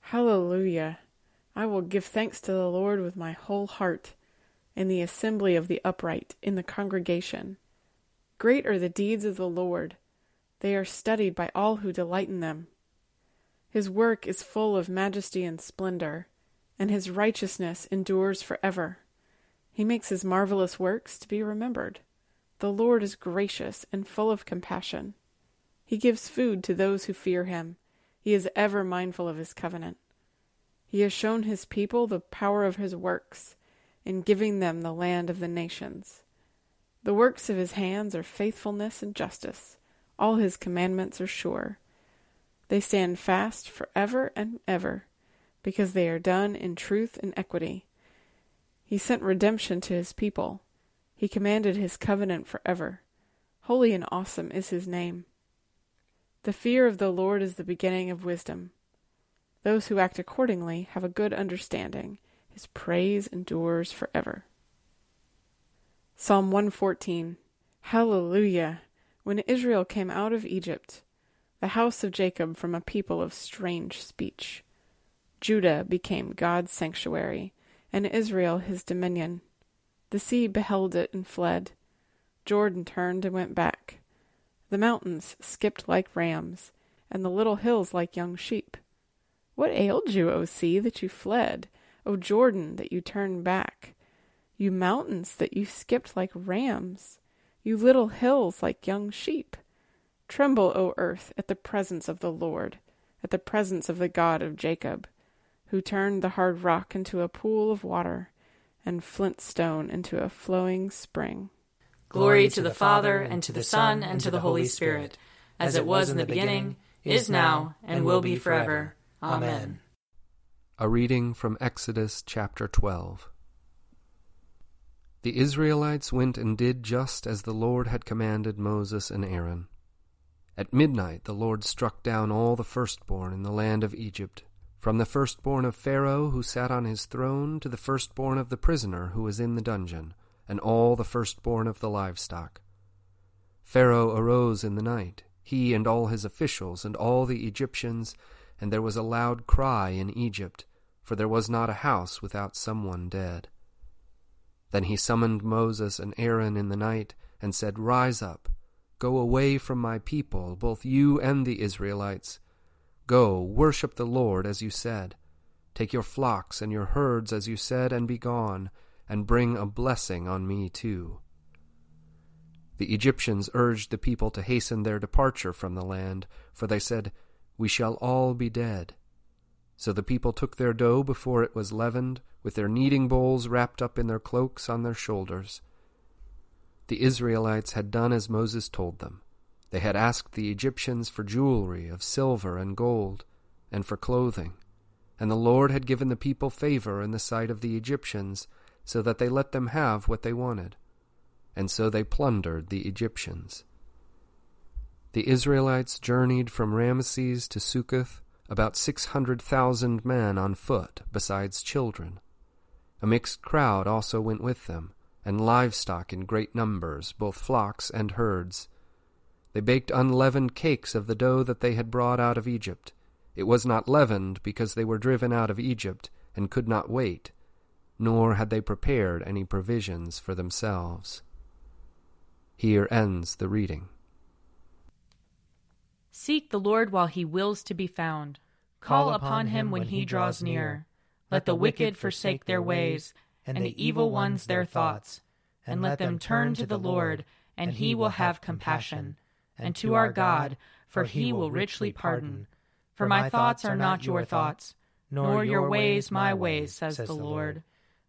Hallelujah! I will give thanks to the Lord with my whole heart, in the assembly of the upright, in the congregation. Great are the deeds of the Lord, they are studied by all who delight in them. His work is full of majesty and splendor, and his righteousness endures forever. He makes his marvelous works to be remembered. The Lord is gracious and full of compassion. He gives food to those who fear him. He is ever mindful of his covenant. He has shown his people the power of his works, in giving them the land of the nations. The works of his hands are faithfulness and justice. All his commandments are sure. They stand fast for ever and ever, because they are done in truth and equity. He sent redemption to his people. He commanded his covenant forever. Holy and awesome is his name. The fear of the Lord is the beginning of wisdom. Those who act accordingly have a good understanding. His praise endures forever. Psalm 114 Hallelujah! When Israel came out of Egypt, the house of Jacob from a people of strange speech. Judah became God's sanctuary, and Israel his dominion. The sea beheld it and fled. Jordan turned and went back. The mountains skipped like rams, and the little hills like young sheep. What ailed you, O sea, that you fled? O Jordan, that you turned back? You mountains, that you skipped like rams? You little hills like young sheep? Tremble, O earth, at the presence of the Lord, at the presence of the God of Jacob, who turned the hard rock into a pool of water, and flint stone into a flowing spring. Glory to the Father, and to the Son, and to the Holy Spirit, as it was in the beginning, is now, and will be forever. Amen. A reading from Exodus chapter 12. The Israelites went and did just as the Lord had commanded Moses and Aaron. At midnight the Lord struck down all the firstborn in the land of Egypt, from the firstborn of Pharaoh who sat on his throne to the firstborn of the prisoner who was in the dungeon, and all the firstborn of the livestock. Pharaoh arose in the night, he and all his officials and all the Egyptians, and there was a loud cry in Egypt, for there was not a house without someone dead. Then he summoned Moses and Aaron in the night, and said, Rise up Go away from my people, both you and the Israelites. Go, worship the Lord as you said. Take your flocks and your herds as you said, and be gone, and bring a blessing on me too. The Egyptians urged the people to hasten their departure from the land, for they said, We shall all be dead. So the people took their dough before it was leavened, with their kneading bowls wrapped up in their cloaks on their shoulders. The Israelites had done as Moses told them. They had asked the Egyptians for jewelry of silver and gold, and for clothing. And the Lord had given the people favor in the sight of the Egyptians, so that they let them have what they wanted. And so they plundered the Egyptians. The Israelites journeyed from Ramesses to Succoth, about six hundred thousand men on foot, besides children. A mixed crowd also went with them and livestock in great numbers, both flocks and herds. They baked unleavened cakes of the dough that they had brought out of Egypt. It was not leavened because they were driven out of Egypt and could not wait, nor had they prepared any provisions for themselves. Here ends the reading. Seek the Lord while he wills to be found. Call upon him when he draws near. Let the wicked forsake their ways, and the evil ones their thoughts. And let them turn to the Lord, and he will have compassion. And to our God, for he will richly pardon. For my thoughts are not your thoughts, nor your ways my ways, says the Lord.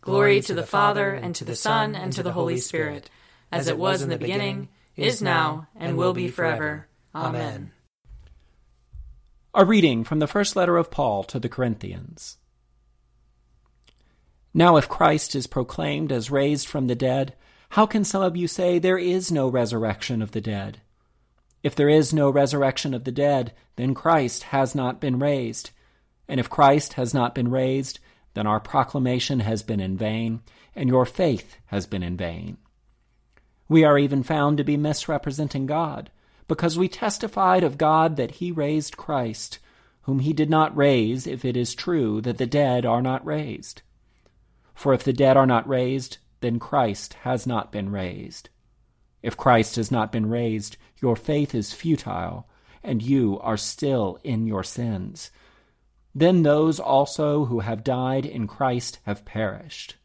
Glory to the Father, and to the Son, and to the Holy Spirit, as it was in the beginning, is now, and will be forever. Amen. A reading from the first letter of Paul to the Corinthians. Now, if Christ is proclaimed as raised from the dead, how can some of you say there is no resurrection of the dead? If there is no resurrection of the dead, then Christ has not been raised. And if Christ has not been raised, then our proclamation has been in vain, and your faith has been in vain. We are even found to be misrepresenting God because we testified of God that he raised Christ, whom he did not raise, if it is true that the dead are not raised. For if the dead are not raised, then Christ has not been raised. If Christ has not been raised, your faith is futile, and you are still in your sins. Then those also who have died in Christ have perished.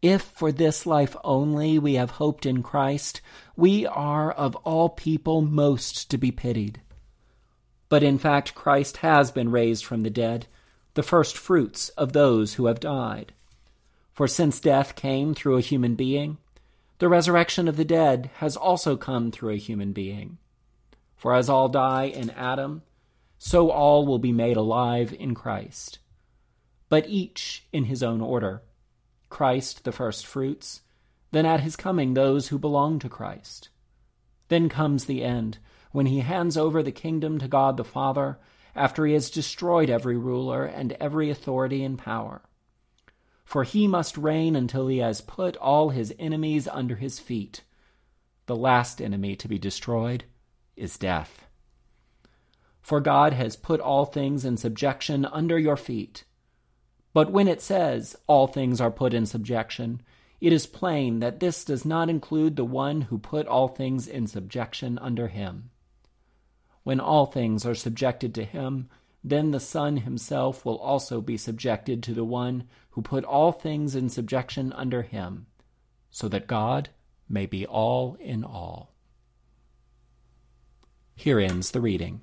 If for this life only we have hoped in Christ, we are of all people most to be pitied. But in fact, Christ has been raised from the dead, the first fruits of those who have died. For since death came through a human being, the resurrection of the dead has also come through a human being. For as all die in Adam, so all will be made alive in Christ. But each in his own order. Christ the first fruits, then at his coming those who belong to Christ. Then comes the end, when he hands over the kingdom to God the Father, after he has destroyed every ruler and every authority and power. For he must reign until he has put all his enemies under his feet. The last enemy to be destroyed is death. For God has put all things in subjection under your feet. But when it says, all things are put in subjection, it is plain that this does not include the one who put all things in subjection under him. When all things are subjected to him, then the Son himself will also be subjected to the one who put all things in subjection under him, so that God may be all in all. Here ends the reading.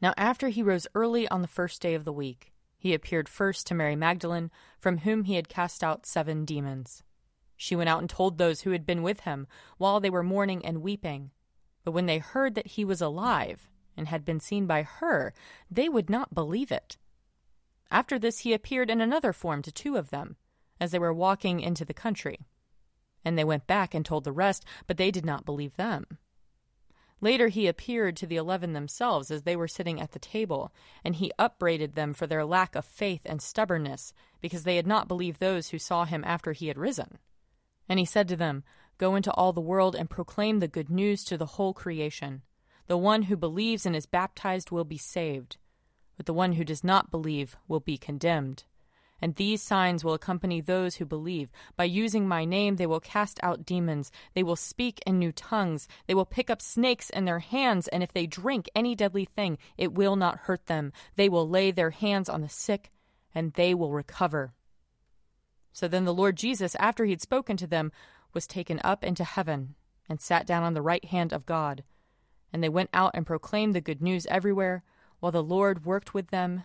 Now, after he rose early on the first day of the week, he appeared first to Mary Magdalene, from whom he had cast out seven demons. She went out and told those who had been with him, while they were mourning and weeping. But when they heard that he was alive, and had been seen by her, they would not believe it. After this, he appeared in another form to two of them, as they were walking into the country. And they went back and told the rest, but they did not believe them. Later he appeared to the eleven themselves as they were sitting at the table, and he upbraided them for their lack of faith and stubbornness, because they had not believed those who saw him after he had risen. And he said to them, Go into all the world and proclaim the good news to the whole creation. The one who believes and is baptized will be saved, but the one who does not believe will be condemned. And these signs will accompany those who believe. By using my name, they will cast out demons. They will speak in new tongues. They will pick up snakes in their hands. And if they drink any deadly thing, it will not hurt them. They will lay their hands on the sick, and they will recover. So then the Lord Jesus, after he had spoken to them, was taken up into heaven and sat down on the right hand of God. And they went out and proclaimed the good news everywhere, while the Lord worked with them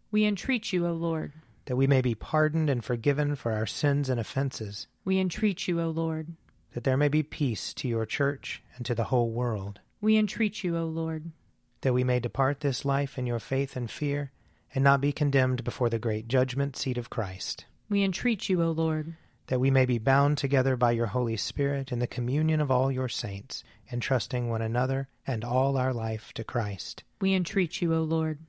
We entreat you, O Lord. That we may be pardoned and forgiven for our sins and offenses. We entreat you, O Lord. That there may be peace to your church and to the whole world. We entreat you, O Lord. That we may depart this life in your faith and fear, and not be condemned before the great judgment seat of Christ. We entreat you, O Lord. That we may be bound together by your Holy Spirit in the communion of all your saints, entrusting one another and all our life to Christ. We entreat you, O Lord.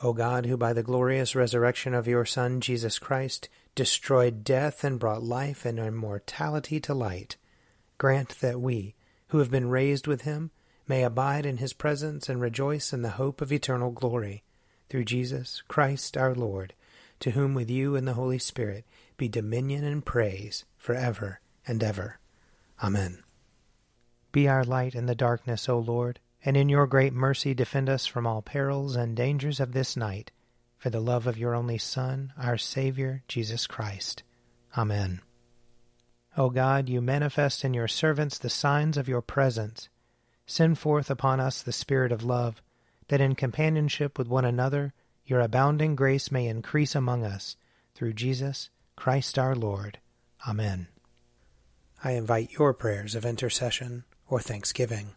O God, who by the glorious resurrection of your Son, Jesus Christ, destroyed death and brought life and immortality to light, grant that we, who have been raised with him, may abide in his presence and rejoice in the hope of eternal glory. Through Jesus Christ our Lord, to whom with you and the Holy Spirit be dominion and praise for ever and ever. Amen. Be our light in the darkness, O Lord and in your great mercy defend us from all perils and dangers of this night, for the love of your only Son, our Saviour, Jesus Christ. Amen. O God, you manifest in your servants the signs of your presence. Send forth upon us the Spirit of love, that in companionship with one another your abounding grace may increase among us, through Jesus Christ our Lord. Amen. I invite your prayers of intercession or thanksgiving.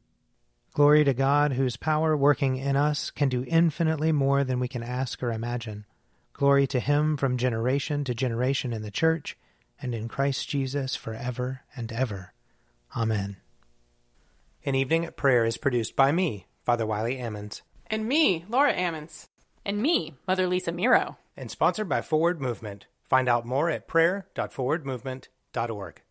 Glory to God, whose power working in us can do infinitely more than we can ask or imagine. Glory to Him from generation to generation in the Church and in Christ Jesus forever and ever. Amen. An Evening at Prayer is produced by me, Father Wiley Ammons. And me, Laura Ammons. And me, Mother Lisa Miro. And sponsored by Forward Movement. Find out more at prayer.forwardmovement.org.